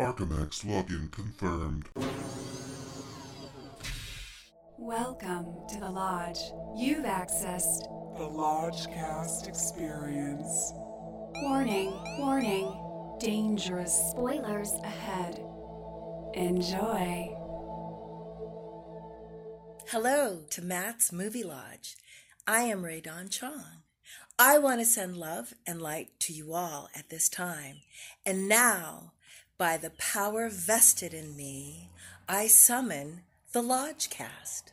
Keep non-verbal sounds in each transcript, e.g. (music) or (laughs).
Archimex login confirmed. Welcome to the Lodge. You've accessed. The Lodgecast Experience. Warning, warning. Dangerous spoilers ahead. Enjoy. Hello to Matt's Movie Lodge. I am Rae Dawn Chong. I want to send love and light to you all at this time. And now, by the power vested in me, I summon the Lodgecast.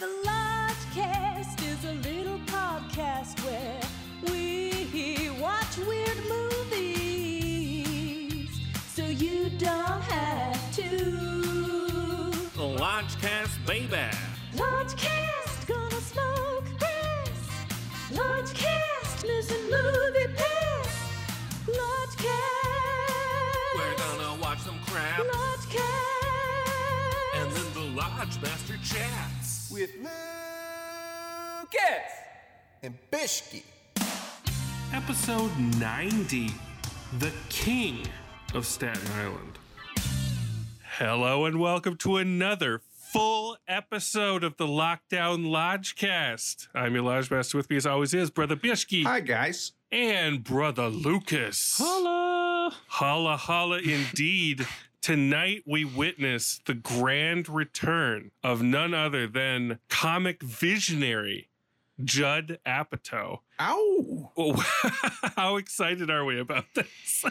The Lodgecast is a little podcast where we watch weird movies so you don't have to. Lodgecast, baby. Lodgecast, missing movie pass. Lodgecast. We're gonna watch some crap, Lodgecast. and then the Lodge Master chats. with Lucas and Bishki. Episode 90 The King of Staten Island. Hello, and welcome to another full episode of the Lockdown Lodgecast. I'm your Lodge Master. With me, as always, is Brother Bishki Hi, guys. and Brother Lucas. Holla! Holla, holla, indeed. (laughs) Tonight, we witness the grand return of none other than comic visionary Judd Apatow. Ow. Oh, (laughs) how excited are we about this?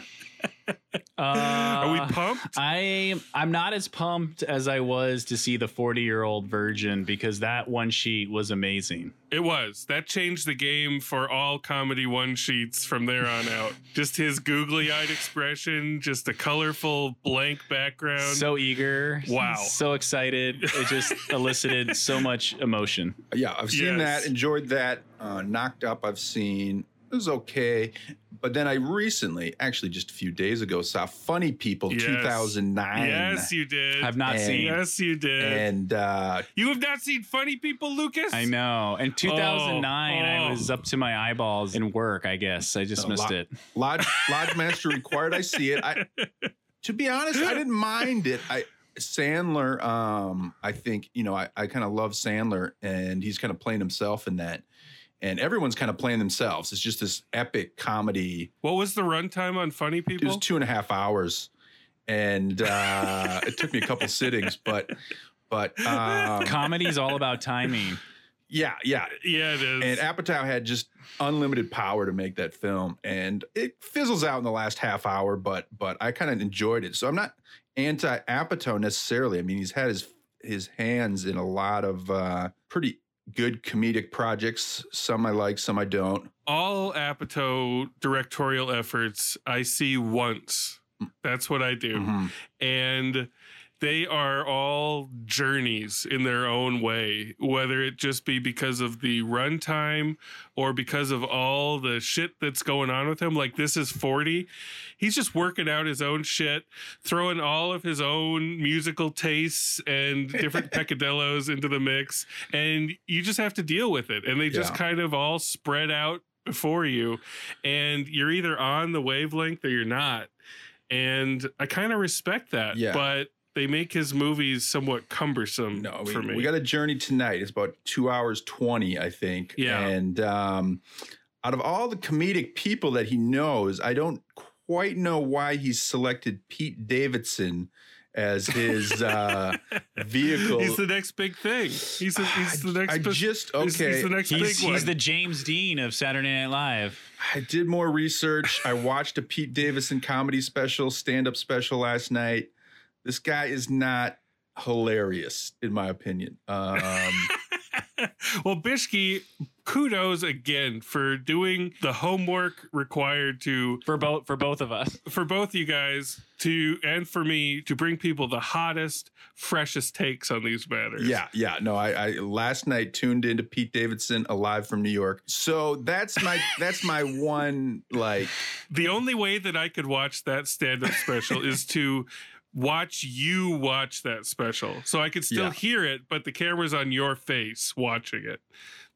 (laughs) Uh, Are we pumped? I I'm not as pumped as I was to see the 40 year old virgin because that one sheet was amazing. It was. That changed the game for all comedy one sheets from there on out. (laughs) Just his googly eyed expression, just a colorful blank background. So eager, Wow. so excited. It just (laughs) elicited so much emotion. Yeah, I've seen Yes. that, enjoyed that. Uh, knocked up, I've seen. It was okay. But then I recently, actually just a few days ago, saw Funny People Yes. 2009. yes, you did. I've not And- seen. Yes, you did. And uh, you have not seen Funny People, Lucas? I know. In 2009, Oh, I oh. was up to my eyeballs in work. I guess I just missed Lo- it. Lodge, Lodge Master required I see it. I, to be honest, I didn't mind it. I Sandler, um, I think, you know, I, I kind of love Sandler and he's kind of playing himself in that. And everyone's kind of playing themselves. It's just this epic comedy. What was the runtime on Funny People? It was two and a half hours. And uh, (laughs) it took me a couple sittings, but but um, Comedy's all about timing. yeah, yeah. yeah, it is. And Apatow had just unlimited power to make that film, and it fizzles out in the last half hour. But but I kind of enjoyed it, so I'm not anti Apatow necessarily. I mean, he's had his his hands in a lot of uh, pretty good comedic projects. Some I like, some I don't. all Apatow directorial efforts I see once. That's what I do. Mm-hmm. And they are all journeys in their own way, whether it just be because of the runtime or because of all the shit that's going on with him. Like this is 40. He's just working out his own shit, throwing all of his own musical tastes and different (laughs) peccadillos into the mix. And you just have to deal with it. And they just Yeah. kind of all spread out before you. And you're either on the wavelength or you're not. And I kind of respect that. Yeah. But they make his movies somewhat cumbersome No, we, for me. we got a journey tonight. It's about two hours twenty, I think. Yeah. And um, out of all the comedic people that he knows, I don't quite know why he's selected Pete Davidson as his uh, (laughs) vehicle. He's the next big thing. He's, the he's the next. I just- okay. He's, the next He's, big one. he's the James Dean of Saturday Night Live. I did more research. I watched a Pete Davidson comedy special, stand up special last night. This guy is not hilarious, in my opinion. Um, (laughs) well, Bishki, kudos again for doing the homework required to For both for both of us. (laughs) for both you guys to and for me to bring people the hottest, freshest takes on these matters. Yeah, yeah. No, I, I last night tuned into Pete Davidson alive from New York. So that's my that's my one like The only way that I could watch that stand-up special is to watch you watch that special. So I could still Yeah. hear it, but the camera's on your face watching it.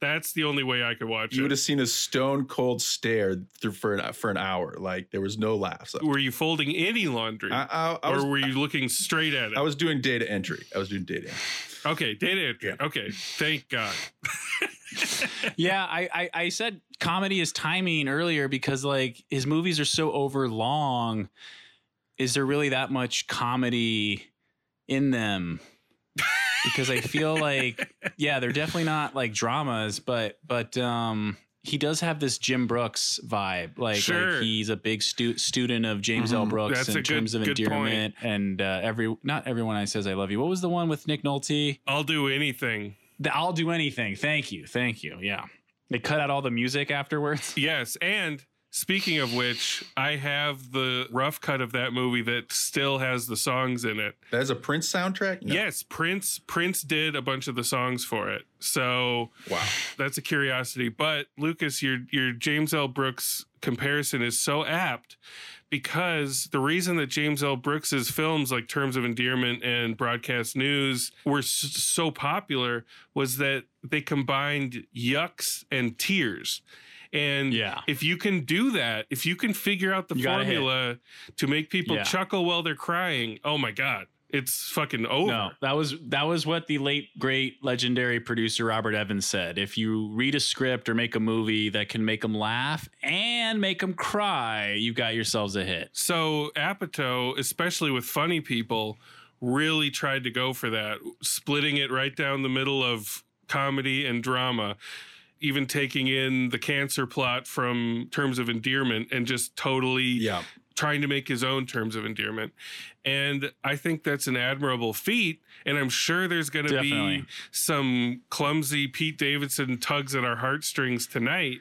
That's the only way I could watch it. You would have seen a stone cold stare through for an, for an hour. Like there was no laughs. Were you folding any laundry? I, I, I was, or were you looking straight at it? I was doing data entry. I was doing data entry. okay, data entry. Okay, thank God. (laughs) yeah, I, I I said comedy is timing earlier because like his movies are so over long. Is there really that much comedy in them? Because I feel (laughs) like yeah, they're definitely not like dramas, but but um he does have this Jim Brooks vibe. Like, Sure. like he's a big stu- student of James L. Mhm. Brooks That's in a good- terms of endearment and uh, every not everyone I says I love you. What was the one with Nick Nolte? I'll do anything. The I'll do anything. Thank you. Thank you. Yeah. They cut out all the music afterwards. Yes, and speaking of which, I have the rough cut of that movie that still has the songs in it. That is a Prince soundtrack. No. Yes, Prince Prince did a bunch of the songs for it. So Wow. that's a curiosity. But Lucas, your your James L. Brooks comparison is so apt because the reason that James L. Brooks's films like Terms of Endearment and Broadcast News were so popular was that they combined yucks and tears. And Yeah. if you can do that, if you can figure out the You formula to make people Yeah. chuckle while they're crying, oh my god, it's fucking over. No, that was that was what the late great legendary producer Robert Evans said. If you read a script or make a movie that can make them laugh and make them cry, you got yourselves a hit. So Apatow, especially with funny people, really tried to go for that, splitting it right down the middle of comedy and drama, even taking in the cancer plot from Terms of Endearment and just totally Yeah. trying to make his own terms of endearment. And I think that's an admirable feat. And I'm sure there's going to be some clumsy Pete Davidson tugs at our heartstrings tonight.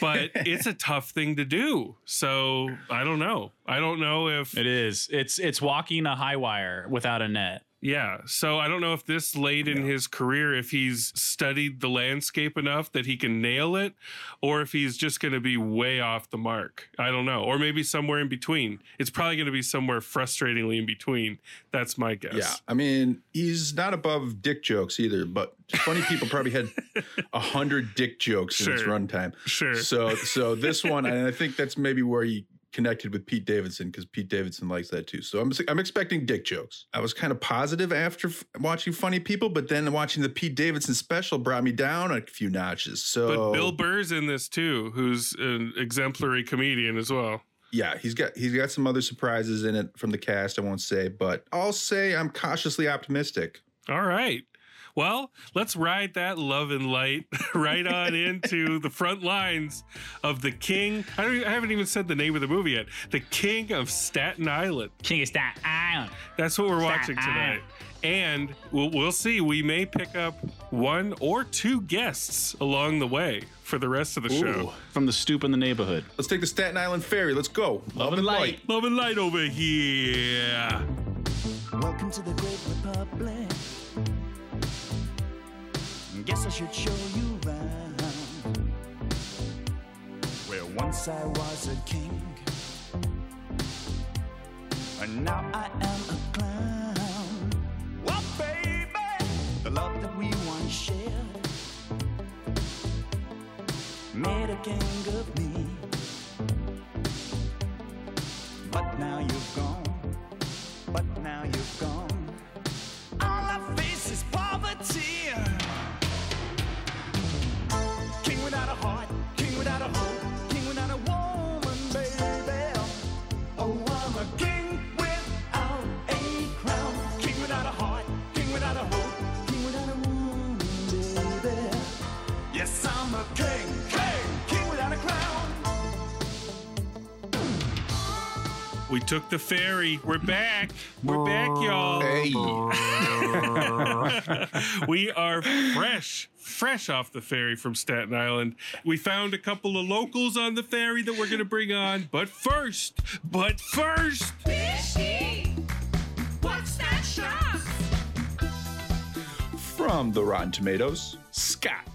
But (laughs) it's a tough thing to do. So I don't know. I don't know if, It is. It's it's walking a high wire without a net. Yeah. So I don't know if this late in his career, if he's studied the landscape enough that he can nail it, or if he's just going to be way off the mark. I don't know. Or maybe somewhere in between. It's probably going to be somewhere frustratingly in between. That's my guess. Yeah. I mean, he's not above dick jokes either, but funny people probably had (laughs) a hundred dick jokes in its runtime. Sure. So, so this one, and I think that's maybe where he connected with Pete Davidson because Pete Davidson likes that too. So I'm, I'm expecting dick jokes. I was kind of positive after f- watching Funny People, but then watching the Pete Davidson special brought me down a few notches. So, But Bill Burr's in this too, who's an exemplary comedian as well. yeah, he's got he's got some other surprises in it from the cast. I won't say, but I'll say I'm cautiously optimistic. All right. Well, let's ride that love and light (laughs) right on into the front lines of the King. I, don't, I haven't even said the name of the movie yet. The King of Staten Island. King of Staten Island. That's what we're watching Staten tonight. And we'll, we'll see. We may pick up one or two guests along the way for the rest of the show. From the stoop in the neighborhood. Let's take the Staten Island ferry. Let's go. Love, and and light. light. Love and light over here. Welcome to the great republic. Guess I should show you around. Where once I was a king, and now I am a clown. Well, baby, the love that we once shared made a king of me. But now you've gone, but now you've gone. We took the ferry. We're back. We're back, y'all. Hey. (laughs) we are fresh, fresh off the ferry from Staten Island. We found a couple of locals on the ferry that we're going to bring on. But first, but first, From the Rotten Tomatoes, Scott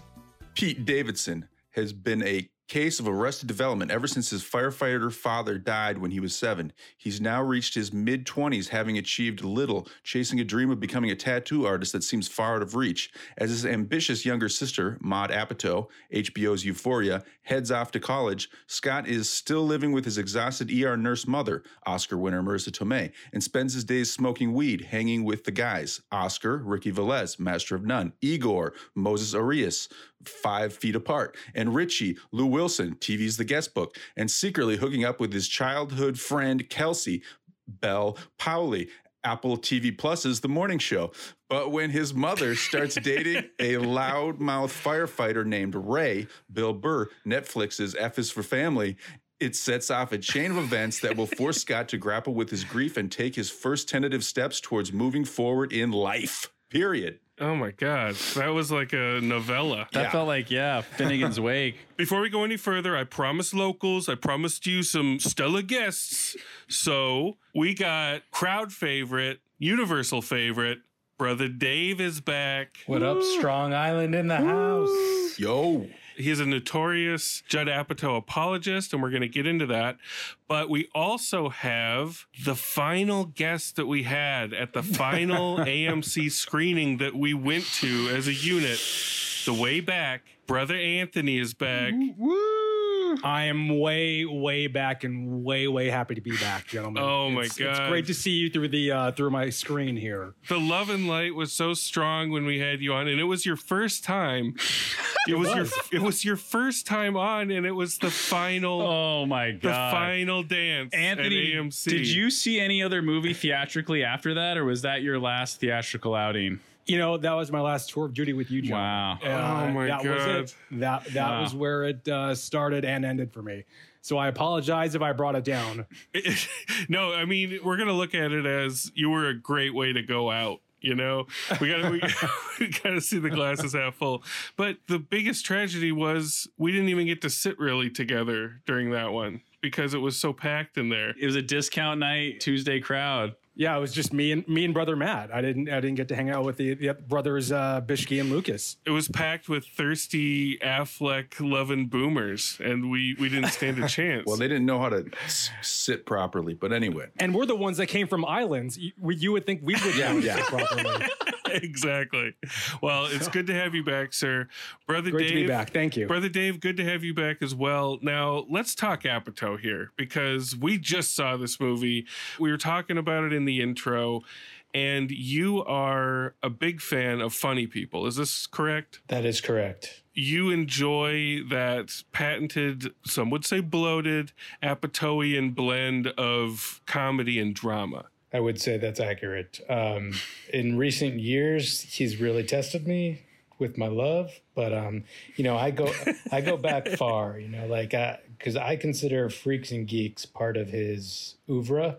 Pete Davidson has been a case of arrested development ever since his firefighter father died when he was seven. He's now reached his mid 20s, having achieved little, chasing a dream of becoming a tattoo artist that seems far out of reach. As his ambitious younger sister, Maud Apatow, HBO's Euphoria, heads off to college, Scott is still living with his exhausted ER nurse mother, Oscar winner Marisa Tomei, and spends his days smoking weed, hanging with the guys Oscar, Ricky Velez, Master of None, Igor, Moses Arias, five feet apart, and Richie, Lou Wilson, TV's The Guest Book, and secretly hooking up with his childhood friend Kelsey, Bel Powley. Apple TV Plus's The Morning Show. But when his mother (laughs) starts dating a loudmouth firefighter named Ray, Bill Burr, Netflix's F is for Family, it sets off a chain of events that will force (laughs) Scott to grapple with his grief and take his first tentative steps towards moving forward in life. Period. Oh my god, that was like a novella. That Yeah. felt like yeah, Finnegan's (laughs) Wake. Before we go any further, I promised locals, I promised you some stellar guests. So we got crowd favorite, universal favorite, brother Dave is back. What up, Strong Island in the house? Yo. He's a notorious Judd Apatow apologist, and we're going to get into that. But we also have the final guest that we had at the (laughs) final AMC screening that we went to as a unit. The way back, brother Anthony is back. I am way, way back and way, way happy to be back, gentlemen. Oh my It's- God. It's great to see you through the uh, through my screen here. The love and light was so strong when we had you on, and it was your first time. (laughs) It was your it was your first time on, and it was the final (laughs) Oh my god, the final dance Anthony, at AMC. did you see any other movie theatrically after that, or was that your last theatrical outing? You know, that was my last tour of duty with you, John. Wow. Uh, Oh my that was God. it. That that Wow. was where it uh, started and ended for me. So I apologize if I brought it down. (laughs) no, I mean we're gonna look at it as you were a great way to go out. You know, we gotta we, (laughs) we gotta see the glasses half full. But the biggest tragedy was we didn't even get to sit really together during that one because it was so packed in there. It was a discount night, Tuesday crowd. Yeah, it was just me and me and brother Matt. I didn't I didn't get to hang out with the, the brothers uh, Bishki and Lucas. It was packed with thirsty Affleck loving boomers, and we we didn't stand a (laughs) chance. Well, they didn't know how to s- sit properly. But anyway, And we're the ones that came from islands. You, you would think we would (laughs) Yeah, yeah. it properly. (laughs) exactly. Well, it's good to have you back, sir. Brother Great Dave. to be back. Thank you. Brother Dave, good to have you back as well. Now, let's talk Apatow here because we just saw this movie. We were talking about it in the intro, and you are a big fan of funny people. Is this correct? That is correct. You enjoy that patented, some would say bloated, Apatowian blend of comedy and drama. I would say that's accurate. Um, in recent years, he's really tested me with my love, but um, you know, I go I go back (laughs) far. You know, like because I consider Freaks and Geeks part of his oeuvre,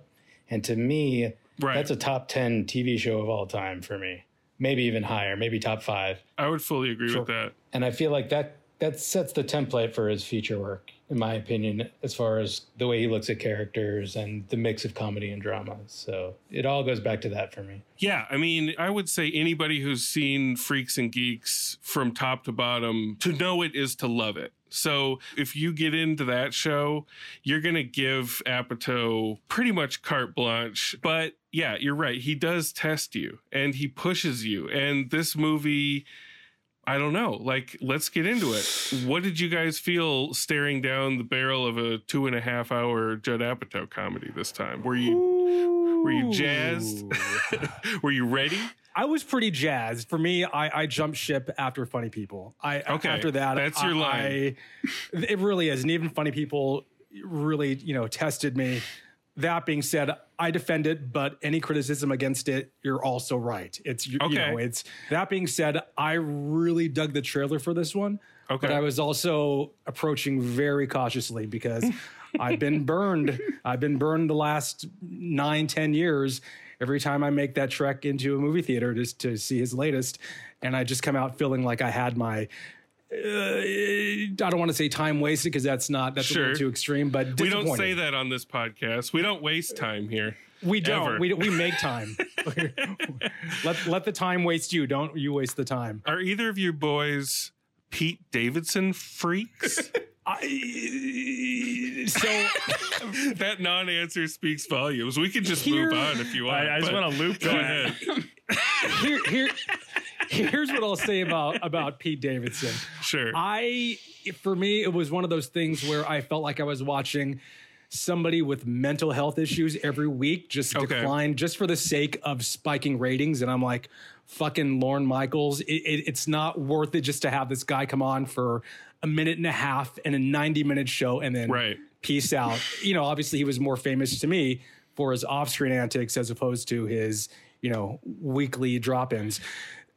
and to me, Right. that's a top ten TV show of all time for me. Maybe even higher, maybe top five. I would fully agree Sure. with that. And I feel like that that sets the template for his future work, in my opinion, as far as the way he looks at characters and the mix of comedy and drama. So it all goes back to that for me. Yeah, I mean, I would say anybody who's seen Freaks and Geeks from top to bottom, to know it is to love it. So if you get into that show, you're going to give Apatow pretty much carte blanche. But yeah, you're right. He does test you and he pushes you. And this movie, I don't know. Like, let's get into it. What did you guys feel staring down the barrel of a two and a half hour Judd Apatow comedy this time? Were you were you jazzed? (laughs) Were you ready? I was pretty jazzed. For me, I, I jumped ship after Funny People. I Okay, after that, that's your I- line. I- (laughs) it really is, and even Funny People really, you know, tested me. That being said, I defend it, but any criticism against it, you're also right. It's you, you Okay. know, it's that being said, I really dug the trailer for this one. Okay. But I was also approaching very cautiously because (laughs) I've been burned. I've been burned the last nine, ten years. Every time I make that trek into a movie theater just to see his latest, and I just come out feeling like I had my. Uh, I don't want to say time wasted because that's not that's a little too extreme, but We don't say that on this podcast. We don't waste time here. We don't. Ever. We, we make time. (laughs) let let the time waste you. Don't you waste the time. Are either of you boys Pete Davidson freaks? (laughs) I, so (laughs) that non-answer speaks volumes. We can just Here- move on if you want. I, I just want to loop Go ahead. here, here, here's what I'll say about about Pete Davidson. Sure. I, for me, it was one of those things where I felt like I was watching somebody with mental health issues every week just Okay. decline just for the sake of spiking ratings. And I'm like, fucking Lorne Michaels, it, it, it's not worth it just to have this guy come on for a minute and a half and a 90 minute show and then Right. peace out. (laughs) You know, obviously he was more famous to me for his off-screen antics as opposed to his, you know, weekly drop-ins.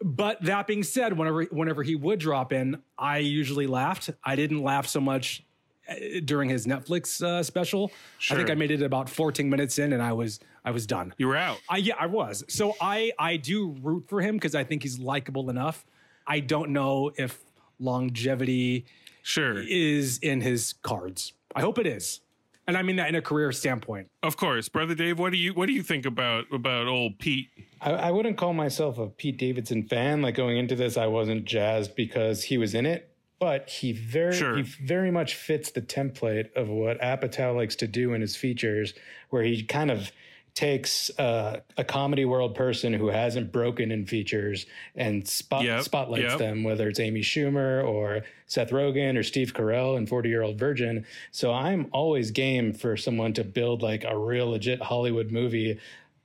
But that being said, whenever whenever he would drop in, I usually laughed. I didn't laugh so much uh, during his Netflix uh, special. I think I made it about 14 minutes in, and I was I was done. You were out. I, yeah, I was. So I I do root for him because I think he's likable enough. I don't know if longevity Sure. is in his cards. I hope it is, and I mean that in a career standpoint. Of course, brother Dave. What do you what do you think about about old Pete? I, I wouldn't call myself a Pete Davidson fan. Like going into this, I wasn't jazzed because he was in it, but he very Sure. he very much fits the template of what Apatow likes to do in his features, where he kind of takes uh, a comedy world person who hasn't broken in features and spot, Yep, spotlights yep. them, whether it's Amy Schumer or Seth Rogen or Steve Carell in 40 Year Old Virgin. So I'm always game for someone to build like a real legit Hollywood movie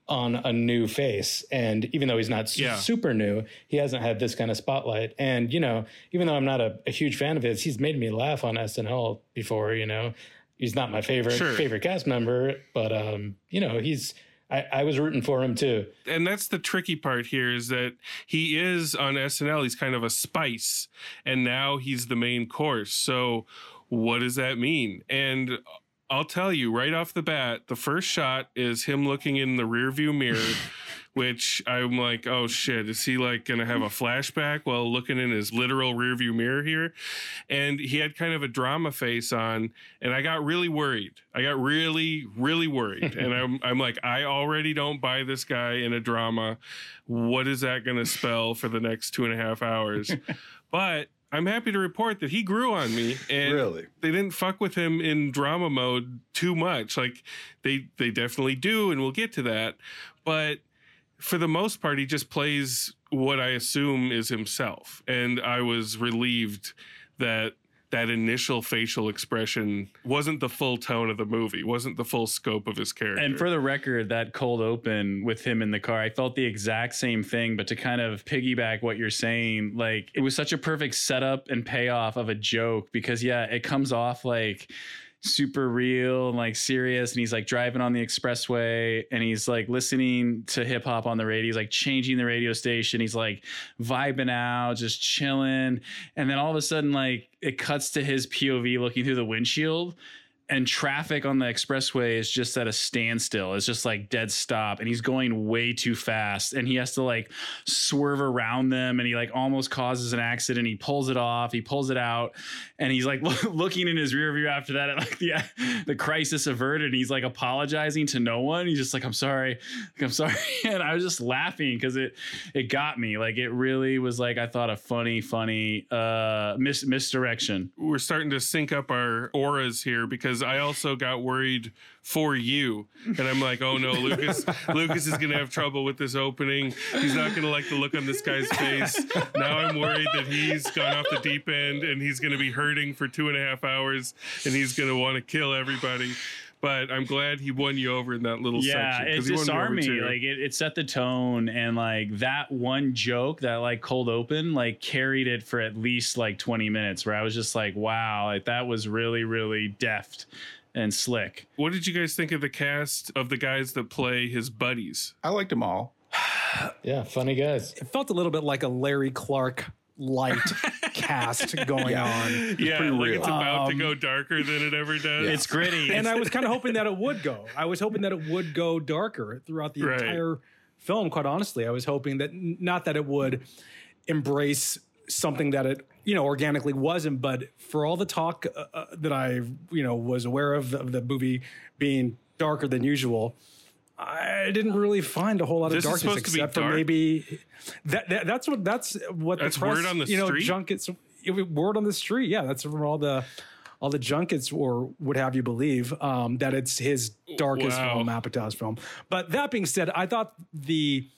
on a new face. And even though he's not su- Yeah. super new, he hasn't had this kind of spotlight. And, you know, even though I'm not a, a huge fan of his, he's made me laugh on SNL before, you know. He's not my favorite Sure. favorite cast member, but um, you know, he's I, I was rooting for him too. and that's the tricky part here is that he is on SNL. He's kind of a spice, and now he's the main course. So, what does that mean? And I'll tell you right off the bat, the first shot is him looking in the rearview mirror, (laughs) which I'm like, oh shit, is he like gonna have a flashback while looking in his literal rearview mirror here? And he had kind of a drama face on, and I got really worried. I got really, really worried. and I'm I'm like, I already don't buy this guy in a drama. What is that gonna spell for the next two and a half hours? but I'm happy to report that he grew on me and Really? they didn't fuck with him in drama mode too much. Like they they definitely do, and we'll get to that. But for the most part, he just plays what I assume is himself, and I was relieved that that initial facial expression wasn't the full tone of the movie, wasn't the full scope of his character. And for the record, that cold open with him in the car, I felt the exact same thing. But to kind of piggyback what you're saying, like it was such a perfect setup and payoff of a joke because, yeah, it comes off like super real and like serious. And he's like driving on the expressway and he's like listening to hip hop on the radio. He's like changing the radio station. He's like vibing out, just chilling. And then all of a sudden, like it cuts to his POV looking through the windshield and traffic on the expressway is just at a standstill. It's just like dead stop, and he's going way too fast, and he has to like swerve around them, and he like almost causes an accident. He pulls it off, he pulls it out, and he's like (laughs) looking in his rear view after that at like the (laughs) the crisis averted. And he's like apologizing to no one. He's just like, "I'm sorry, like, I'm sorry," (laughs) and I was just laughing because it it got me. Like it really was like I thought a funny, funny uh mis- misdirection. we're starting to sync up our auras here because I also got worried for you. And I'm like, oh no, Lucas (laughs) Lucas is gonna have trouble with this opening. He's not gonna like the look on this guy's face. Now I'm worried that he's gone off the deep end and he's gonna be hurting for two and a half hours and he's gonna want to kill everybody. But I'm glad he won you over in that little yeah, section. it 'cause he won disarmed me. too. Like it, it set the tone, and like that one joke, that like cold open, like carried it for at least like 20 minutes. Where I was just like, wow, like that was really, really deft and slick. What did you guys think of the cast of the guys that play his buddies? I liked them all. (sighs) Yeah, funny guys. It felt a little bit like a Larry Clark light (laughs) cast (laughs) going on. Yeah, pretty like real. it's about to Um, go darker than it ever does. It's gritty. (laughs) and I was kind of hoping that it would go. I was hoping that it would go darker throughout the Right. entire film. Quite honestly, I was hoping that not that it would embrace something that it you know organically wasn't, but for all the talk uh, uh, that I you know was aware of of the movie being darker than usual. I didn't really find a whole lot of This darkness supposed to be except for maybe that, that that's what that's what That's the press, word on the you know street? junkets word on the street yeah that's from all the all the junkets or would have you believe um, that it's his darkest Wow. film, Apatow's film. But that being said, I thought the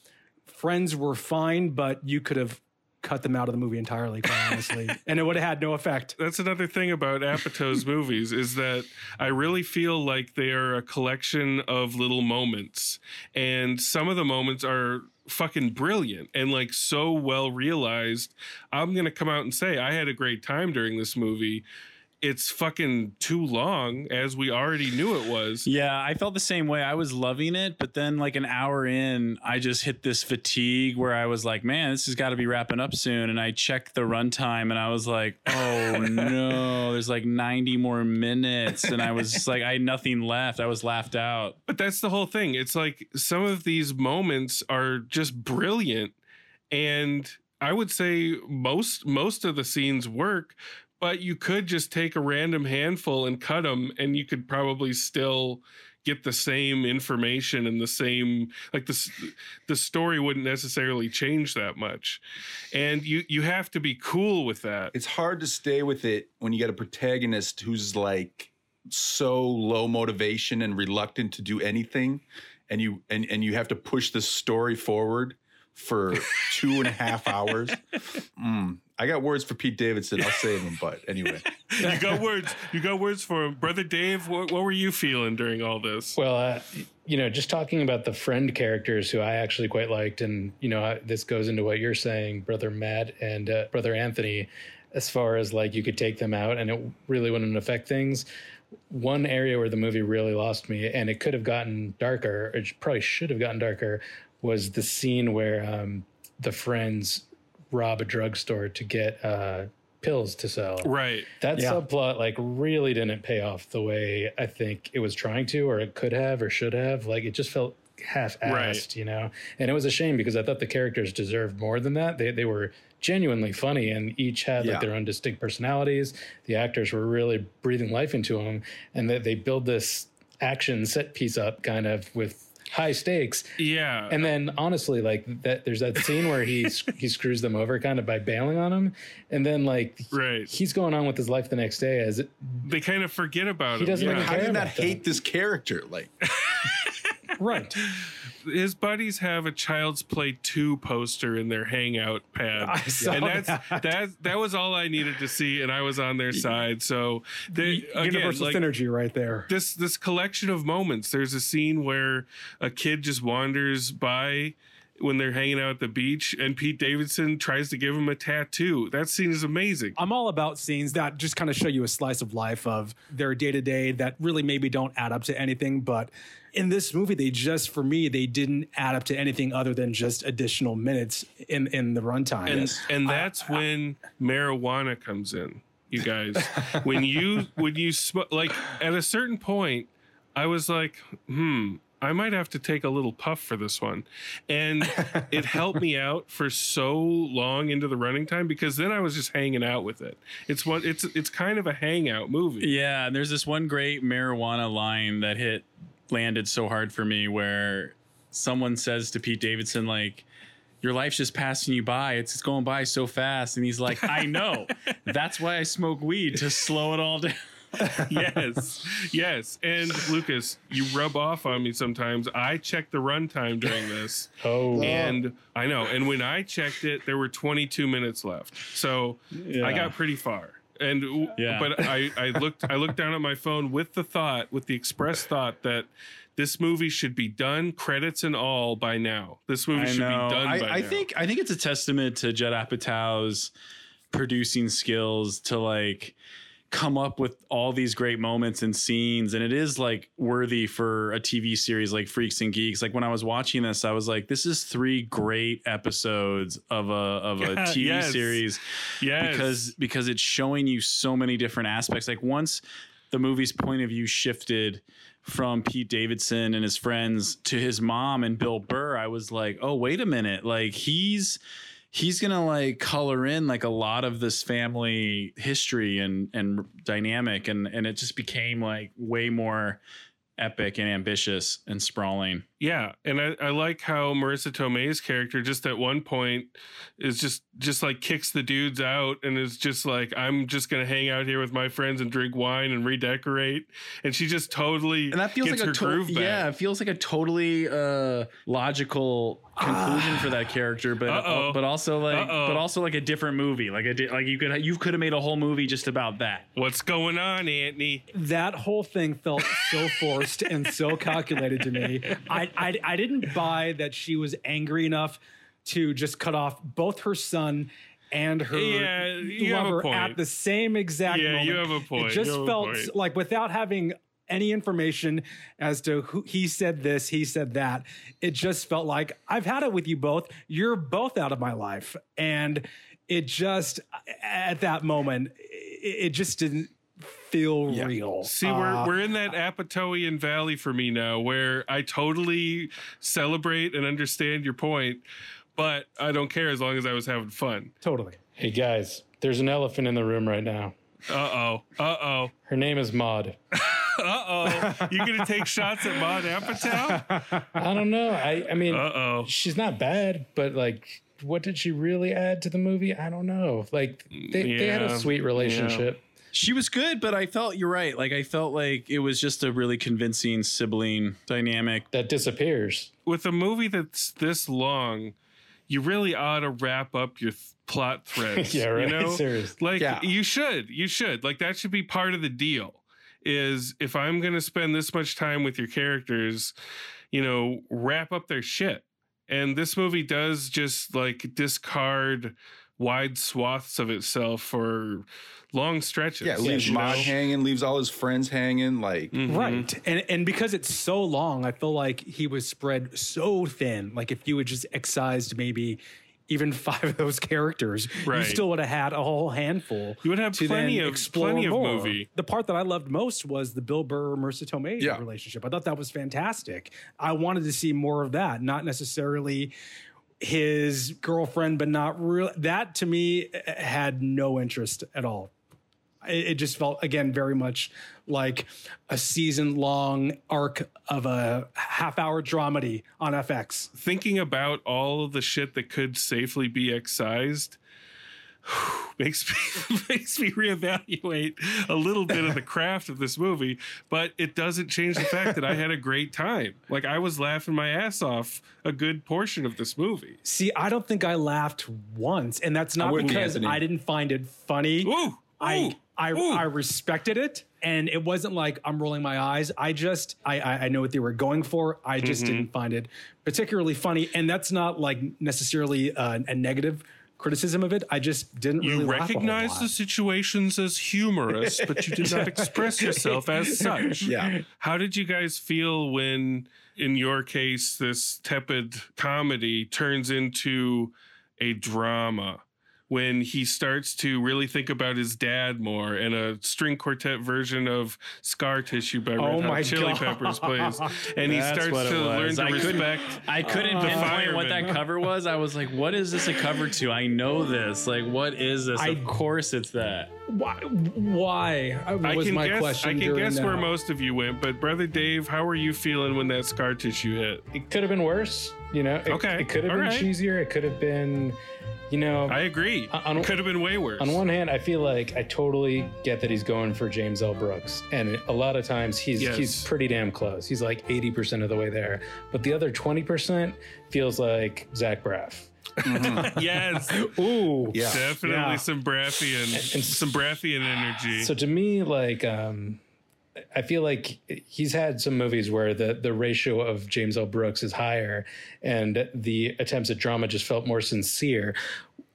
friends were fine, but you could have cut them out of the movie entirely, quite honestly, (laughs) and it would have had no effect. That's another thing about Apatow's movies is that I really feel like they are a collection of little moments, and some of the moments are fucking brilliant and like so well realized. I'm gonna come out and say I had a great time during this movie. It's fucking too long, as we already knew it was. Yeah, I felt the same way. I was loving it, but then like an hour in, I just hit this fatigue where I was like, "Man, this has got to be wrapping up soon." And I checked the runtime, and I was like, "Oh (laughs) no, there's like 90 more minutes," and I was just like, I had nothing left. I was laughed out. But that's the whole thing. It's like some of these moments are just brilliant and I would say most most of the scenes work, but you could just take a random handful and cut them and you could probably still get the same information and the same like the the story wouldn't necessarily change that much. And you you have to be cool with that. It's hard to stay with it when you got a protagonist who's like so low motivation and reluctant to do anything, and you and and you have to push the story forward for two and a half hours. (laughs) Mm. I got words for Pete Davidson. I'll save him, but anyway. (laughs) you got words. You got words for him. Brother Dave, what, what were you feeling during all this? Well, uh, you know, just talking about the friend characters who I actually quite liked, and you know, I, this goes into what you're saying, brother Matt and uh, brother Anthony, as far as like you could take them out and it really wouldn't affect things. One area where the movie really lost me, and it could have gotten darker, it probably should have gotten darker, was the scene where um, the friends rob a drugstore to get uh, pills to sell. Right. That Yeah. subplot like really didn't pay off the way I think it was trying to, or it could have, or should have. Like it just felt half-assed, Right. you know. And it was a shame because I thought the characters deserved more than that. They they were genuinely funny and each had like Yeah. their own distinct personalities. The actors were really breathing life into them, and that they build this action set piece up kind of with high stakes Yeah. and then honestly, like that, there's that scene where he he screws them over kind of by bailing on him, and then like Right. he's going on with his life the next day as it, they kind of forget about He him. doesn't Yeah. even How do you care not them. hate this character? Like, (laughs) Right. His buddies have a Child's Play 2 poster in their hangout pad. I saw and that's that. that that was all I needed to see and I was on their side. So they again Universal like synergy right there. this this collection of moments. There's a scene where a kid just wanders by when they're hanging out at the beach and Pete Davidson tries to give him a tattoo. That scene is amazing. I'm all about scenes that just kind of show you a slice of life of their day to day that really maybe don't add up to anything. But in this movie, they just, for me, they didn't add up to anything other than just additional minutes in, in the runtime. and and that's when marijuana comes in you guys. (laughs) When you when you sm- like at a certain point i was like hmm i might have to take a little puff for this one. And (laughs) it helped me out for so long into the running time because then i was just hanging out with it. It's what it's it's kind of a hangout movie. Yeah, and there's this one great marijuana line that hit landed so hard for me where someone says to Pete Davidson like your life's just passing you by. It's, it's going by so fast. And he's like, I (laughs) know. That's why I smoke weed to slow it all down. (laughs) yes yes and lucas you rub off on me sometimes i checked the runtime during this (laughs) oh and I know. And when I checked it, there were 22 minutes left. So I got pretty far. And Yeah. but I, I looked I looked down at my phone with the thought, with the express thought that this movie should be done, credits and all, by now. This movie I should know. be done I, by I now. think I think it's a testament to Judd Apatow's producing skills to like come up with all these great moments and scenes and it is like worthy for a TV series like Freaks and Geeks like when I was watching this I was like this is three great episodes of a of a (laughs) TV Yes. series yes. because because it's showing you so many different aspects. Like once the movie's point of view shifted from Pete Davidson and his friends to his mom and Bill Burr, I was like, oh wait a minute, like he's he's gonna like color in like a lot of this family history and and dynamic and and it just became like way more epic and ambitious and sprawling Yeah, and I, I like how Marisa Tomei's character just at one point is just just like kicks the dudes out and is just like I'm just gonna hang out here with my friends and drink wine and redecorate, and she just totally And that feels gets like a her to- groove back. yeah, it feels like a totally uh, logical conclusion for that character, but Uh-oh. but also like Uh-oh. but also like a different movie. Like a di- like you could you could have made a whole movie just about that. What's going on, Anthony? that whole thing felt so forced and so calculated to me. I, I I didn't buy that she was angry enough to just cut off both her son and her Yeah, you have a lover point. at the same exact Yeah, moment. you have a point. It just felt like without having any information as to who he said this, he said that. It just felt like I've had it with you both. You're both out of my life, and it just at that moment, it just didn't feel real. See, we're Uh, we're in that Apatowian valley for me now, where I totally celebrate and understand your point, but I don't care as long as I was having fun. totally. Hey guys, there's an elephant in the room right now. Uh oh. Uh oh. Her name is Maud. (laughs) Uh oh. You gonna take shots at Maud Apatow? I don't know. I I mean, Uh oh. she's not bad, but like, what did she really add to the movie? I don't know. Like, they, they had a sweet relationship. She was good, but I felt you're right. Like I felt like it was just a really convincing sibling dynamic. That disappears. With a movie that's this long, you really ought to wrap up your th- plot (laughs) threads. Yeah, right. You know, Seriously. like Yeah. you should, you should. Like that should be part of the deal. Is if I'm going to spend this much time with your characters, you know, wrap up their shit. And this movie does just like discard wide swaths of itself for long stretches. Yeah, leaves you Maud know? hanging, leaves all his friends hanging. Like, Mhm. Right. And and because it's so long, I feel like he was spread so thin. Like if you had just excised maybe even (laughs) five of those characters, you still would have had a whole handful. You would have to plenty of- plenty of more. movie. The part that I loved most was the Bill Burr Marisa Tomei Yeah. relationship. I thought that was fantastic. I wanted to see more of that, not necessarily his girlfriend, but not real. That to me eh, had no interest at all. It, just felt again very much like a season long arc of a half hour dramedy on FX. thinking about all the shit that could safely be excised (sighs) makes me (laughs) makes me reevaluate a little bit of the craft of this movie but it doesn't change the fact that i had a great time like i was laughing my ass off a good portion of this movie See, I don't think I laughed once, and that's not with you, because I didn't find it funny. Ooh, I ooh, I ooh. I respected it, and it wasn't like I'm rolling my eyes. I just I I, I know what they were going for. I just Mm-hmm. didn't find it particularly funny, and that's not like necessarily uh, a negative criticism of it. I just didn't you whole recognize the situations as humorous but you did not (laughs) express yourself as such Yeah. How did you guys feel when, in your case, this tepid comedy turns into a drama? When he starts to really think about his dad more, and a string quartet version of "Scar Tissue" by oh Red Oh Hot Chili God. Peppers plays, (laughs) and he starts to learn to I couldn't- respect. I couldn't The pinpoint what that cover was. I was like, "What is this a cover to?" I know this. Like, what is this? I- of course, it's that. why, why I was can my guess. question. I can guess where most of you went, but brother Dave, how were you feeling when that scar tissue hit? It could have been worse. You know, it, Okay, it could have all been right. cheesier. It could have been, you know, I agree. On- could have been way worse. On one hand, I feel like I totally get that he's going for James L. Brooks, and a lot of times he's Yes. he's pretty damn close. He's like eighty percent of the way there, but the other twenty percent feels like Zach Braff. (laughs) yes, (laughs) Ooh, Yeah. definitely Yeah. some Braffian, and- some Braffian energy. So to me, like, um, I feel like he's had some movies where the the ratio of James L. Brooks is higher, and the attempts at drama just felt more sincere,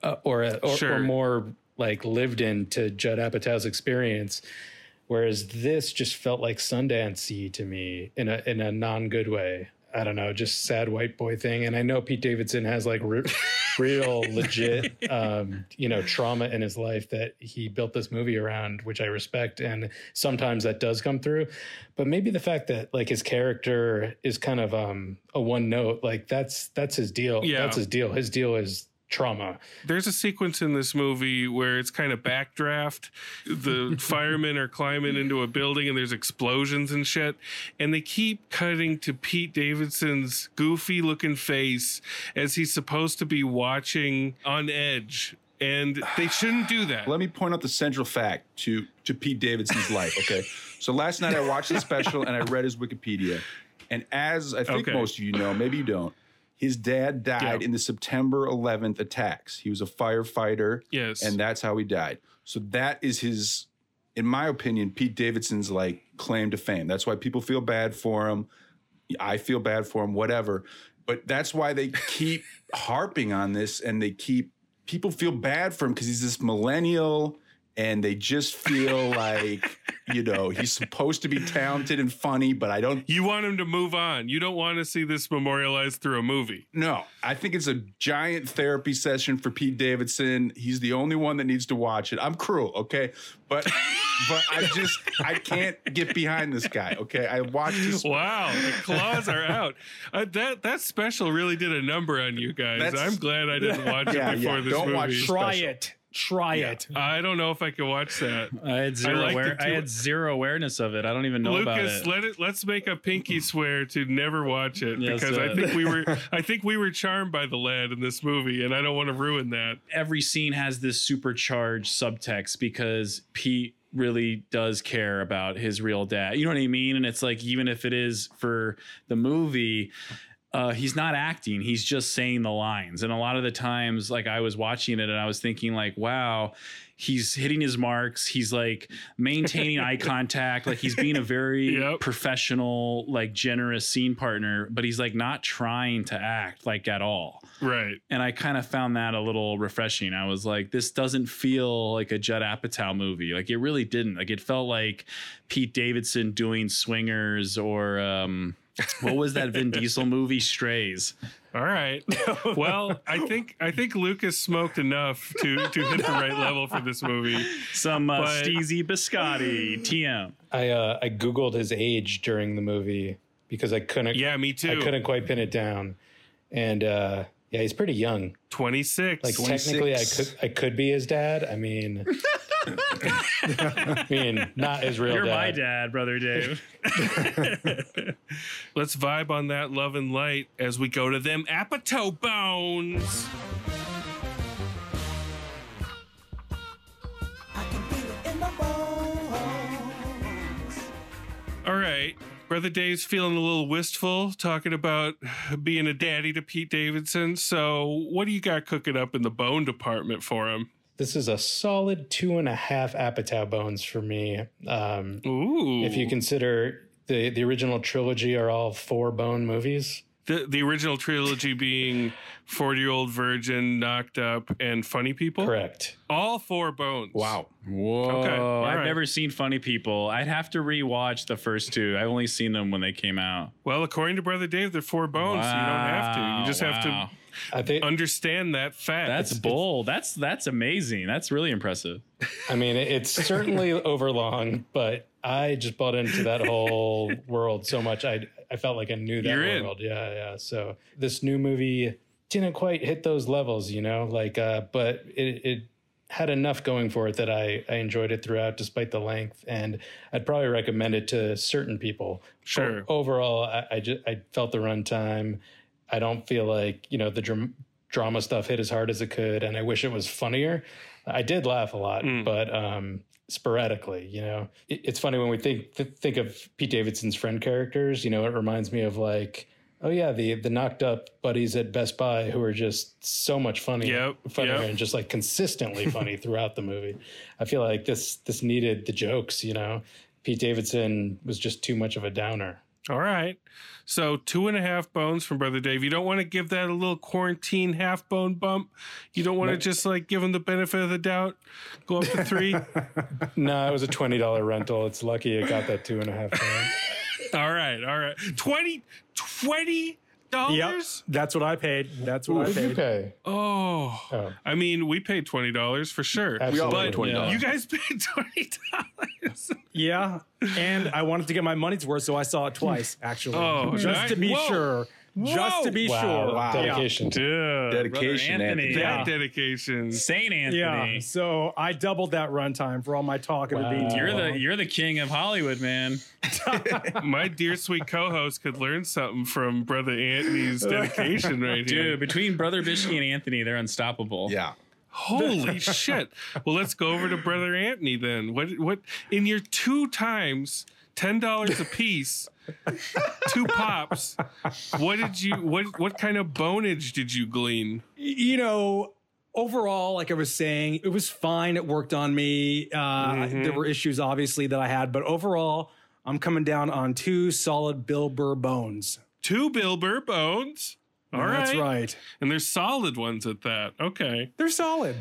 uh, or, or Sure. or more like lived in to Judd Apatow's experience. Whereas this just felt like Sundancey to me in a in a non good way. I don't know, just sad white boy thing. And I know Pete Davidson has like re- (laughs) real legit, um, you know, trauma in his life that he built this movie around, which I respect. And sometimes that does come through. But maybe the fact that like his character is kind of um, a one note, like that's that's his deal. Yeah. That's his deal. His deal is trauma. There's a sequence in this movie where it's kind of backdraft. The (laughs) firemen are climbing into a building and there's explosions and shit. And they keep cutting to Pete Davidson's goofy looking face as he's supposed to be watching on edge. And they shouldn't do that. Let me point out the central fact to to Pete Davidson's life. (laughs) Okay, so last night I watched the special and I read his Wikipedia, and as I think Okay. most of you know, maybe you don't, his dad died Yeah. in the September 11th attacks. He was a firefighter, Yes. and that's how he died. So that is his, in my opinion, Pete Davidson's like claim to fame. That's why people feel bad for him. I feel bad for him, whatever. But that's why they keep (laughs) harping on this and they keep people feel bad for him because he's this millennial and they just feel (laughs) like, you know, he's supposed to be talented and funny, but I don't You want him to move on. You don't want to see this memorialized through a movie. no, I think it's a giant therapy session for Pete Davidson. He's the only one that needs to watch it. I'm cruel, okay? But but I just I can't get behind this guy, okay? I watched his Wow, the claws are out. Uh, that that special really did a number on you guys. That's- I'm glad I didn't watch Yeah, it before yeah, this don't movie. watch Try special. it. Try it. I don't know if I can watch that. I had zero. liked aware- I had zero awareness of it. I don't even know about Lucas, it. let it. Let's make a pinky swear to never watch it Yes, because I uh, think we were. (laughs) I think we were charmed by the lad in this movie, and I don't want to ruin that. every scene has this supercharged subtext because Pete really does care about his real dad. You know what I mean? And it's like even if it is for the movie, uh, he's not acting. He's just saying the lines. And a lot of the times, like I was watching it and I was thinking, like, wow, he's hitting his marks. He's like maintaining eye (laughs) contact. Like he's being a very (laughs) Yep. professional, like generous scene partner, but he's like not trying to act like at all Right. and I kind of found that a little refreshing. I was like, this doesn't feel like a Judd Apatow movie. Like it really didn't. Like it felt like Pete Davidson doing Swingers or um, what was that Vin Diesel movie, Strays? All right. (laughs) Well, I think I think Lucas smoked enough to to hit the right level for this movie. Some uh, But- Steezy Biscotti, TM. I uh, I googled his age during the movie because I couldn't. Yeah, me too. I couldn't quite pin it down, and uh, yeah, he's pretty young. Twenty six. Like technically, I could I could be his dad. I mean, (laughs) I mean, not his real dad. You're dad. my dad, brother Dave. (laughs) Let's vibe on that love and light as we go to them Apatow bones. All right. Brother Dave's feeling a little wistful talking about being a daddy to Pete Davidson. So, what do you got cooking up in the bone department for him? This is a solid two and a half Apatow bones for me. Um, Ooh. if you consider the the original trilogy are all four bone movies. The, the original trilogy being 40 Year Old Virgin, Knocked Up, and Funny People? Correct. All four bones. wow. Whoa. Okay, I've right. never seen Funny People. I'd have to rewatch the first two. I've only seen them when they came out. Well, according to Brother Dave, they're four bones. so you don't have to. You just have Wow. I think. to understand that fact. That's bold. That's that's amazing. That's really impressive. I mean, it- it's certainly (laughs) overlong, but I just bought into that whole world so much. I I felt like I knew that You're in. world. Yeah, yeah. So this new movie didn't quite hit those levels, you know, like, uh, but it, it had enough going for it that I, I enjoyed it throughout, despite the length. And I'd probably recommend it to certain people. Sure. O- overall, I, I just I felt the runtime. I don't feel like you know the dram- drama stuff hit as hard as it could, and I wish it was funnier. I did laugh a lot, Mm. but um, sporadically. You know, it, it's funny when we think th- think of Pete Davidson's friend characters. You know, it reminds me of like. Oh yeah, the the knocked up buddies at Best Buy who are just so much funnier, Yep, funnier yep. and just like consistently (laughs) funny throughout the movie. I feel like this this needed the jokes, you know. Pete Davidson was just too much of a downer. All right. So two and a half bones from Brother Dave. You don't want to give that a little quarantine half bone bump. You don't want to just like give him the benefit of the doubt. Go up to three. (laughs) No, it was a twenty dollar rental. It's lucky it got that two and a half. pound. (laughs) all right. All right. 20 20 Yep. dollars? That's what I paid. That's what I What'd you paid. pay? Oh. Oh. I mean, we paid twenty dollars for sure. We all but paid $20. you guys (laughs) paid twenty dollars. Yeah. And I wanted to get my money's worth, so I saw it twice, actually. Oh, just nice. to be Whoa. sure. Just to be Wow. sure. Wow. Yeah. Dedication. Dude, Dedication, Brother Anthony. Anthony. that Yeah. dedication. Saint Anthony. Yeah, so I doubled that runtime for all my talk of it being You're the you're the king of Hollywood, man. (laughs) My dear sweet co-host could learn something from Brother Anthony's dedication right here. Dude, between Brother Bishki and Anthony, they're unstoppable. Yeah. Holy shit! Well, let's go over to Brother Anthony then. What? What? In your two times, ten dollars a piece, two pops. What did you? What? What kind of bonage did you glean? you know, overall, like I was saying, it was fine. It worked on me. Uh, There were issues, obviously, that I had, but overall, I'm coming down on two solid Bill Burr bones. Two Bill Burr bones. All right, That's right. And they're solid ones at that. Okay. They're solid.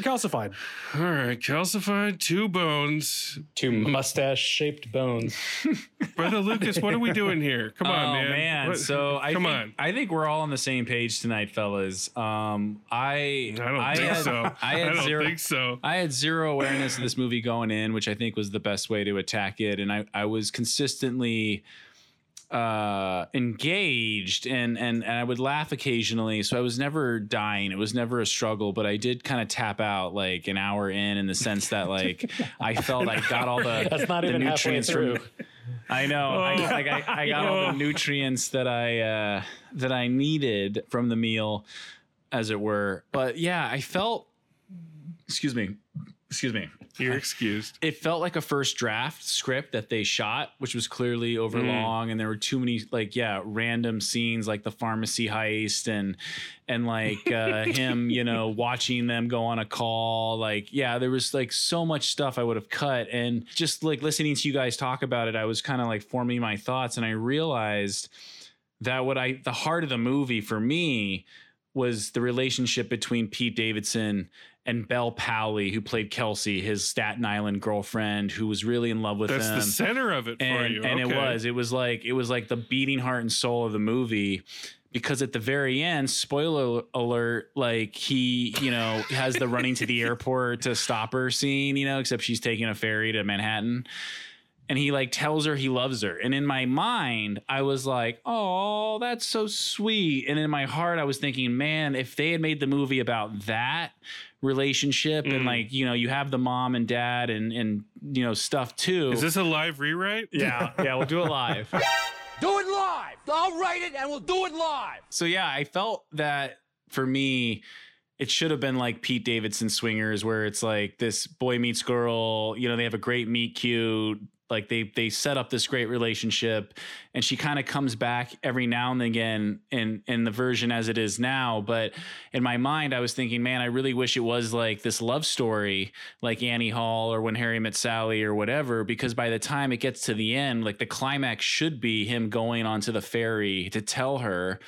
They're calcified. All right. Calcified two bones. Two mustache shaped bones. (laughs) Brother Lucas, what are we doing here? Come on, oh man. man! What- So I come think, on. I think we're all on the same page tonight, fellas. Um, I I don't think had, so. (laughs) I had don't zero. think so. I had zero awareness of this movie going in, which I think was the best way to attack it, and I I was consistently uh engaged and and and I would laugh occasionally. So I was never dying. It was never a struggle but I did kind of tap out like an hour in in the sense that (laughs) like I felt I got all the That's not the even halfway nutrients through. from I know. I, like I, I got all the (laughs) nutrients that I uh that I needed from the meal as it were. But yeah I felt excuse me excuse me You're excused. it felt like a first draft script that they shot, which was clearly over Mm. long, and there were too many like yeah random scenes like the pharmacy heist and and like uh, (laughs) him you know watching them go on a call like yeah there was like so much stuff I would have cut and just like listening to you guys talk about it I was kind of like forming my thoughts and I realized that what I the heart of the movie for me was the relationship between Pete Davidson and Bel Powley, who played Kelsey, his Staten Island girlfriend, who was really in love with That's him. the center of it for and you. and it was, it was like it was like the beating heart and soul of the movie. Because at the very end, spoiler alert, like he, you know, has the running to the (laughs) airport to stop her scene, you know, except she's taking a ferry to Manhattan and he like tells her he loves her and in my mind i was like oh that's so sweet and in my heart i was thinking man if they had made the movie about that relationship and Mm. like you know you have the mom and dad and and you know stuff too Is this a live rewrite? yeah (laughs) yeah we'll do it live Do it live. I'll write it and we'll do it live. so yeah i felt that for me it should have been like Pete Davidson swingers where it's like this boy meets girl, you know, they have a great meet cute, like they they set up this great relationship and she kind of comes back every now and again in in the version as it is now, but in my mind I was thinking, man, I really wish it was like this love story like Annie Hall or when Harry met Sally or whatever because by the time it gets to the end, like the climax should be him going onto the ferry to tell her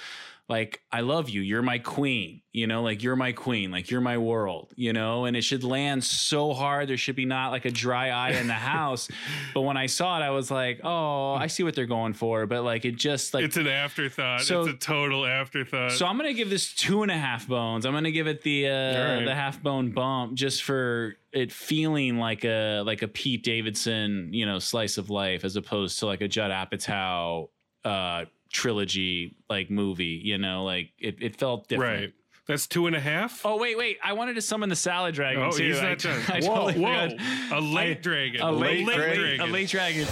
like I love you, you're my queen, you know, like you're my queen, like you're my world, you know, and it should land so hard there should be not like a dry eye in the (laughs) house. but when I saw it, I was like, oh, I see what they're going for, but like it just like It's an afterthought. So- it's a total afterthought. so I'm gonna give this two and a half bones. I'm gonna give it the uh, right. the half bone bump just for it feeling like a like a Pete Davidson you know slice of life as opposed to like a Judd Apatow uh, trilogy like movie. You know, like it, it felt different. right. That's two and a half. Oh wait, wait! I wanted to summon the salad dragon Oh, too. he's I, not (laughs) done. I whoa, totally whoa! forgot. A late I- dragon. A late, late dragon. A late dragon.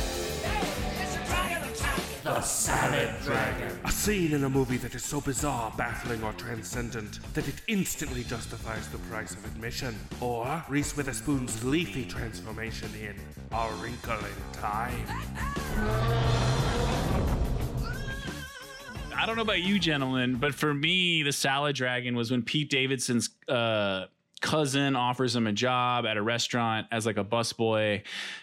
The Salad dragon. A scene in a movie that is so bizarre, baffling, or transcendent that it instantly justifies the price of admission. Or Reese Witherspoon's leafy transformation in A Wrinkle in Time. I don't know about you, gentlemen, but for me, the salad dragon was when Pete Davidson's uh, cousin offers him a job at a restaurant as like a busboy,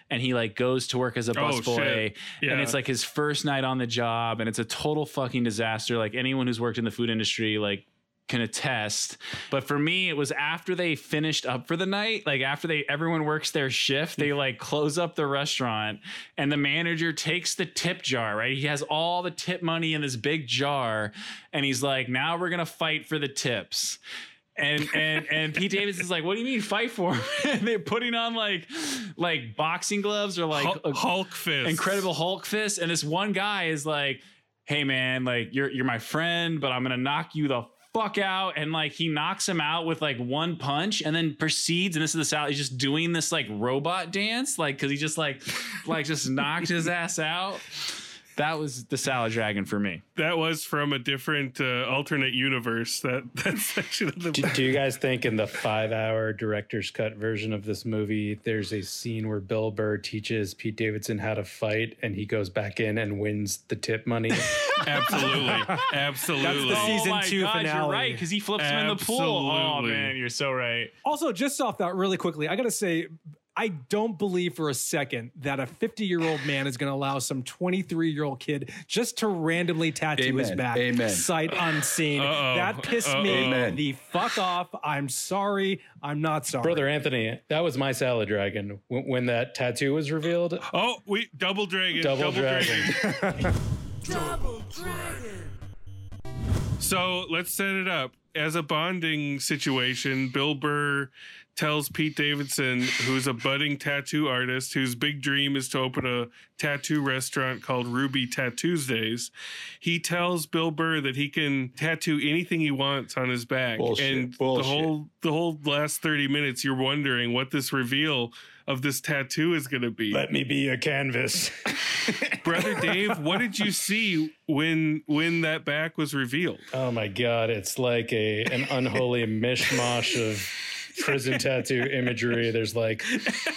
and he like goes to work as a Oh, busboy, shit. Yeah. and it's like his first night on the job, and it's a total fucking disaster. Like anyone who's worked in the food industry, like can attest. But for me, it was after they finished up for the night, like after they everyone works their shift, they like close up the restaurant and the manager takes the tip jar, right? He has all the tip money in this big jar and he's like, "Now we're going to fight for the tips." And and and Pete Davis is like, "What do you mean fight for?" and (laughs) they're putting on like like boxing gloves or like Hul- a- Hulk fist. Incredible Hulk fist, and this one guy is like, "Hey man, like you're you're my friend, but I'm gonna knock you the fuck out." And like he knocks him out with like one punch, and then proceeds. And this is the Sally. He's just doing this like robot dance, like because he just like like just knocked his ass out. That was the Salad Dragon for me. That was from a different uh, alternate universe. That that section of the Do, do you guys think in the five-hour director's cut version of this movie, there's a scene where Bill Burr teaches Pete Davidson how to fight, and he goes back in and wins the tip money? (laughs) absolutely, absolutely. That's the season oh my two gosh, finale. You're right because he flips him in the pool. Oh man, you're so right. Also, just off that really quickly, I got to say, I don't believe for a second that a 50 year old man is going to allow some 23 year old kid just to randomly tattoo his Amen. back, Amen. sight unseen. Uh-oh. That pissed Uh-oh. me Amen. the fuck off. I'm sorry. I'm not sorry. Brother Anthony, that was my salad dragon when, when that tattoo was revealed. Oh, we double dragon. double dragon, (laughs) Double dragon. So let's set it up. As a bonding situation, Bill Burr tells Pete Davidson, who's a budding tattoo artist, whose big dream is to open a tattoo restaurant called Ruby Tattoos Days. He tells Bill Burr that he can tattoo anything he wants on his back. Bullshit, and bullshit. the whole the whole last 30 minutes you're wondering what this reveal of this tattoo is going to be. Let me be a canvas. (laughs) Brother Dave, what did you see when when that back was revealed? Oh my god, it's like a an unholy mishmash of prison tattoo imagery. There's like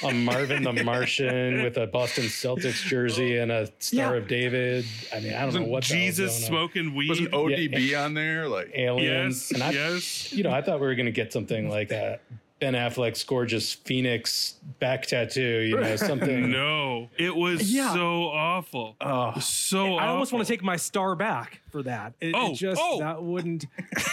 a Marvin the Martian with a Boston Celtics jersey oh. and a Star Yeah. of David. I mean, I don't know what Jesus going smoking weed. Was an ODB on there? Like aliens. Yes, and I, yes. you know, I thought we were going to get something like that. Ben Affleck's gorgeous Phoenix back tattoo, you know, (laughs) something. No, it was Yeah. so awful. Oh. so I almost want to take my star back for that. It, it Oh, just oh. that wouldn't.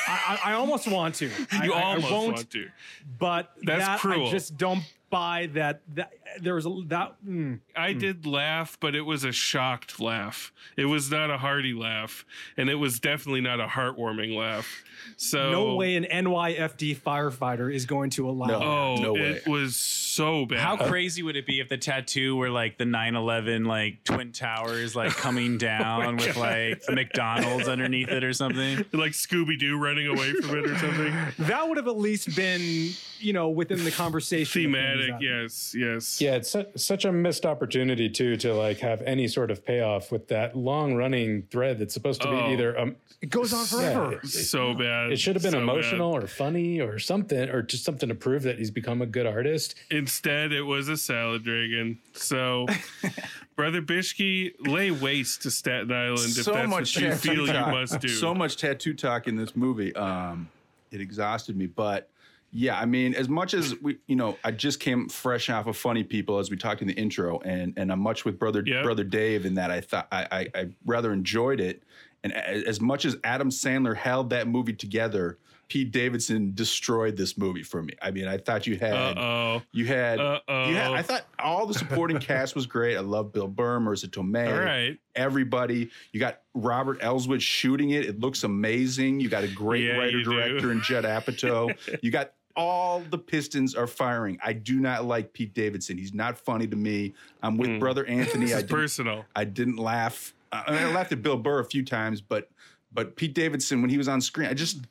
I, I, I almost want to. (laughs) You I- I almost won't, want to. but That's that cruel. I just don't buy that. That there was a that. mm. I did laugh, but it was a shocked laugh. It was not a hearty laugh, and it was definitely not a heartwarming laugh. So no way an NYFD firefighter is going to allow. No. that. Oh, No it was so bad. How crazy would it be if the tattoo were like the 9/11 like twin towers like (laughs) coming down with like McDonald's underneath it or something? (laughs) like Scooby Doo running away from it or (laughs) something. That would have at least been, you know, within the conversation. of Thematic, that- yes, yes. Yeah, it's su- such a missed opportunity too to like have any sort of payoff with that long running thread that's supposed to be Oh. either um, It goes on forever. Yeah, So bad. it should have been So emotional bad. or funny or something or just something to prove that he's become a good artist. Instead, it was a salad dragon. So, (laughs) Brother Bishke, lay waste to Staten Island if so that's much what you tattoo feel you talk. must do. So much tattoo talk in this movie. Um, it exhausted me, but yeah, I mean, as much as we, you know, I just came fresh off of Funny People as we talked in the intro, and and I'm much with brother Yeah. brother Dave in that I thought I, I I rather enjoyed it, and as much as Adam Sandler held that movie together. Pete Davidson destroyed this movie for me. I mean, I thought you had Uh oh. you had, Uh-oh. you had I thought all the supporting cast was great. I love Bill Burr, Marisa Tomei, All right. everybody. You got Robert Elswit shooting it. It looks amazing. You got a great Yeah, writer director in Judd Apatow. (laughs) you got all the pistons are firing. I do not like Pete Davidson. He's not funny to me. I'm with brother (laughs) Anthony. This I personal. I didn't laugh. I, mean, I laughed at Bill Burr a few times, but but Pete Davidson when he was on screen, I just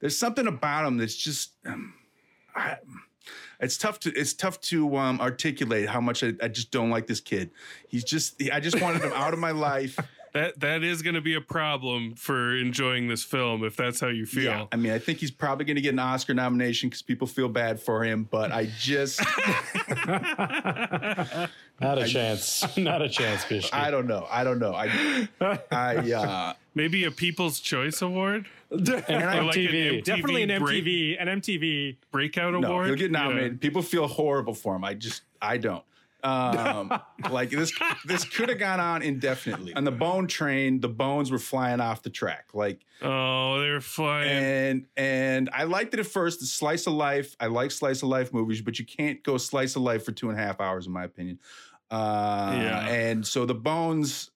there's something about him that's just. Um, I, it's tough to it's tough to um, articulate how much I, I just don't like this kid. He's just I just wanted him out of my life. That that is going to be a problem for enjoying this film if that's how you feel. Yeah, I mean, I think he's probably going to get an Oscar nomination because people feel bad for him. But I just (laughs) (laughs) Not a chance. Not a chance, Bishop. I don't know. I don't know. I I uh, (laughs) Maybe a People's Choice Award, and Or like an MTV. Definitely an break- MTV, an MTV. breakout no, award. he'll get Yeah. nominated. People feel horrible for him. I just I don't. Um, (laughs) like this this could have gone on indefinitely. On the Bone Train, the bones were flying off the track. Like Oh, they're flying. and and I liked it at first. The slice of life. I like slice of life movies, but you can't go slice of life for two and a half hours, in my opinion. Uh, Yeah. And so the bones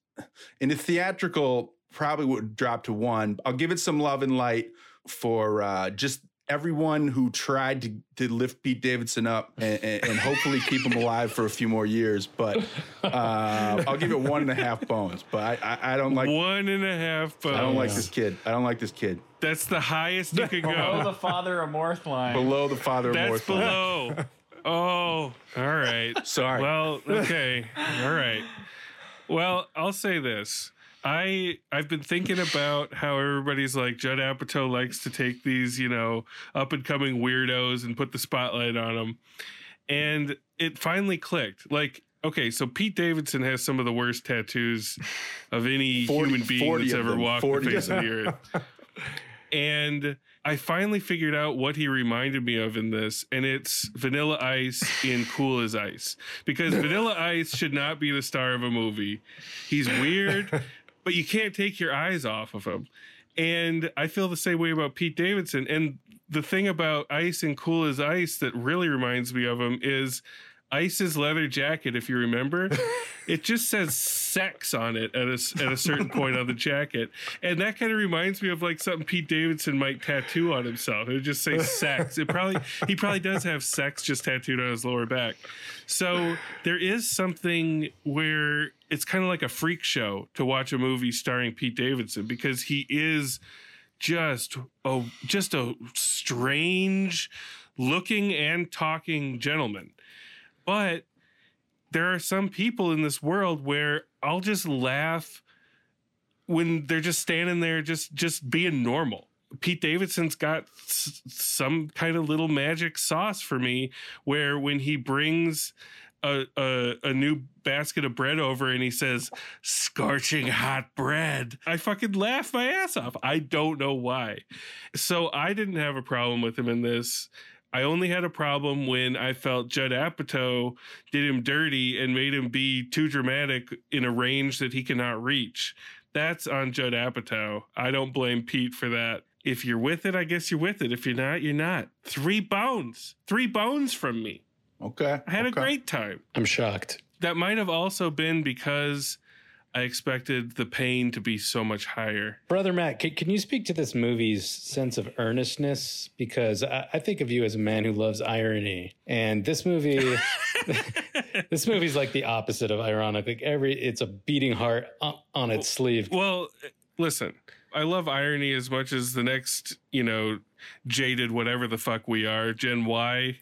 in the theatrical probably would drop to one. I'll give it some love and light for uh, just everyone who tried to, to lift Pete Davidson up and, and, and hopefully keep him alive for a few more years. But uh, I'll give it one and a half bones. But I, I, I don't like one and a half bones. I don't like this kid. I don't like this kid. That's the highest you could (laughs) Below go. the father of Morth line. Below the father of That's Morth line. below. Oh, all right. (laughs) Sorry. Well, okay. All right. Well, I'll say this. I I've been thinking about how everybody's like Judd Apatow likes to take these, you know, up and coming weirdos and put the spotlight on them. And it finally clicked. Like, okay, so Pete Davidson has some of the worst tattoos of any (laughs) 40 human being that's ever them. walked the face of the (laughs) earth. And I finally figured out what he reminded me of in this, and it's Vanilla Ice in Cool as Ice. Because Vanilla Ice should not be the star of a movie. He's weird, (laughs) but you can't take your eyes off of him. And I feel the same way about Pete Davidson. And the thing about Ice and Cool as Ice that really reminds me of him is Ice's leather jacket, if you remember, (laughs) it just says sex on it at a, at a certain point on the jacket. And that kind of reminds me of like something Pete Davidson might tattoo on himself. It would just say sex. It probably, he probably does have sex just tattooed on his lower back. So there is something where it's kind of like a freak show to watch a movie starring Pete Davidson because he is just a just a strange looking and talking gentleman. But there are some people in this world where I'll just laugh when they're just standing there just just being normal. Pete Davidson's got s- some kind of little magic sauce for me where when he brings a, a a new basket of bread over and he says scorching hot bread. I fucking laugh my ass off. I don't know why. So i didn't have a problem with him in this I only had a problem when I felt Judd Apatow did him dirty and made him be too dramatic in a range that he cannot reach. That's on Judd Apatow. I don't blame Pete for that. If you're with it, I guess you're with it. If you're not, you're not. Three bones. Three bones from me. Okay. I had a great time. I'm shocked. That might have also been because I expected the pain to be so much higher. Brother Matt, can, can you speak to this movie's sense of earnestness? Because I, I think of you as a man who loves irony, and this movie, (laughs) this movie's like the opposite of ironic. Like every, it's a beating heart on, on its sleeve. Well, listen, I love irony as much as the next, you know, jaded whatever the fuck we are, Gen Y.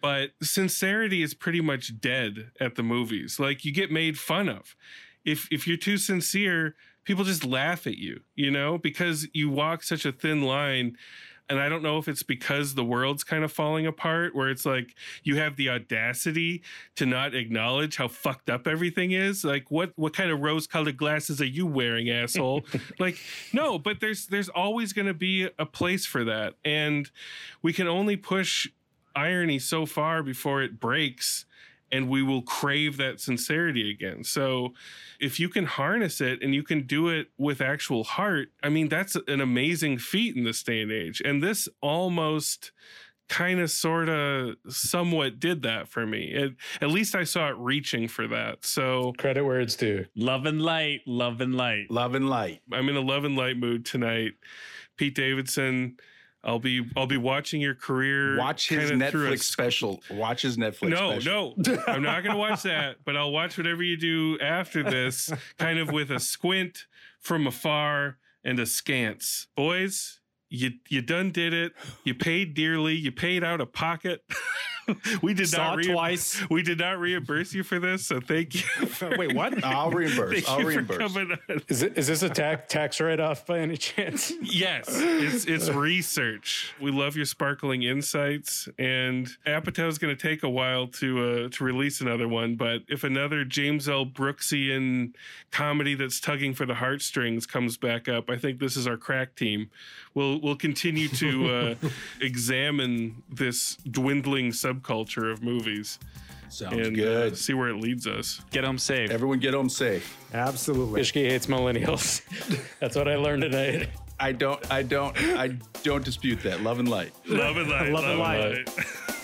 But sincerity is pretty much dead at the movies. Like you get made fun of. If if you're too sincere, people just laugh at you, you know, because you walk such a thin line. And I don't know if it's because the world's kind of falling apart, where it's like you have the audacity to not acknowledge how fucked up everything is. Like, what what kind of rose-colored glasses are you wearing, asshole? (laughs) like, no, but there's there's always going to be a place for that, and we can only push irony so far before it breaks and we will crave that sincerity again. So if you can harness it and you can do it with actual heart, I mean that's an amazing feat in this day and age. And this almost kind of sort of somewhat did that for me. It, at least I saw it reaching for that. So Credit where it's due. Love and light, love and light. Love and light. I'm in a love and light mood tonight. Pete Davidson, I'll be I'll be watching your career. Watch his Netflix special. Watch his Netflix no, special. no, I'm not going to watch that, but I'll watch whatever you do after this, kind of with a squint from afar and a scance. Boys, you you done did it. You paid dearly. You paid out of pocket. (laughs) (laughs) we did Saw not it rea- twice. (laughs) We did not reimburse you for this, so thank you. (laughs) Wait, what? I'll reimburse. Thank I'll you for reimburse. coming. Is it, is this a tax tax write off by any chance? Yes, it's it's research. We love your sparkling insights, and Apatow's going to take a while to uh, to release another one. But if another James L. Brooksian comedy that's tugging for the heartstrings comes back up, I think this is our crack team. We'll we'll continue to uh, examine this dwindling subculture of movies Sounds and uh, good. see where it leads us. Get home safe. Everyone get home safe. Absolutely. Bishki hates millennials. (laughs) That's what I learned tonight. I don't. I don't. I don't dispute that. Love and light. Love and light. Love and light. I (laughs)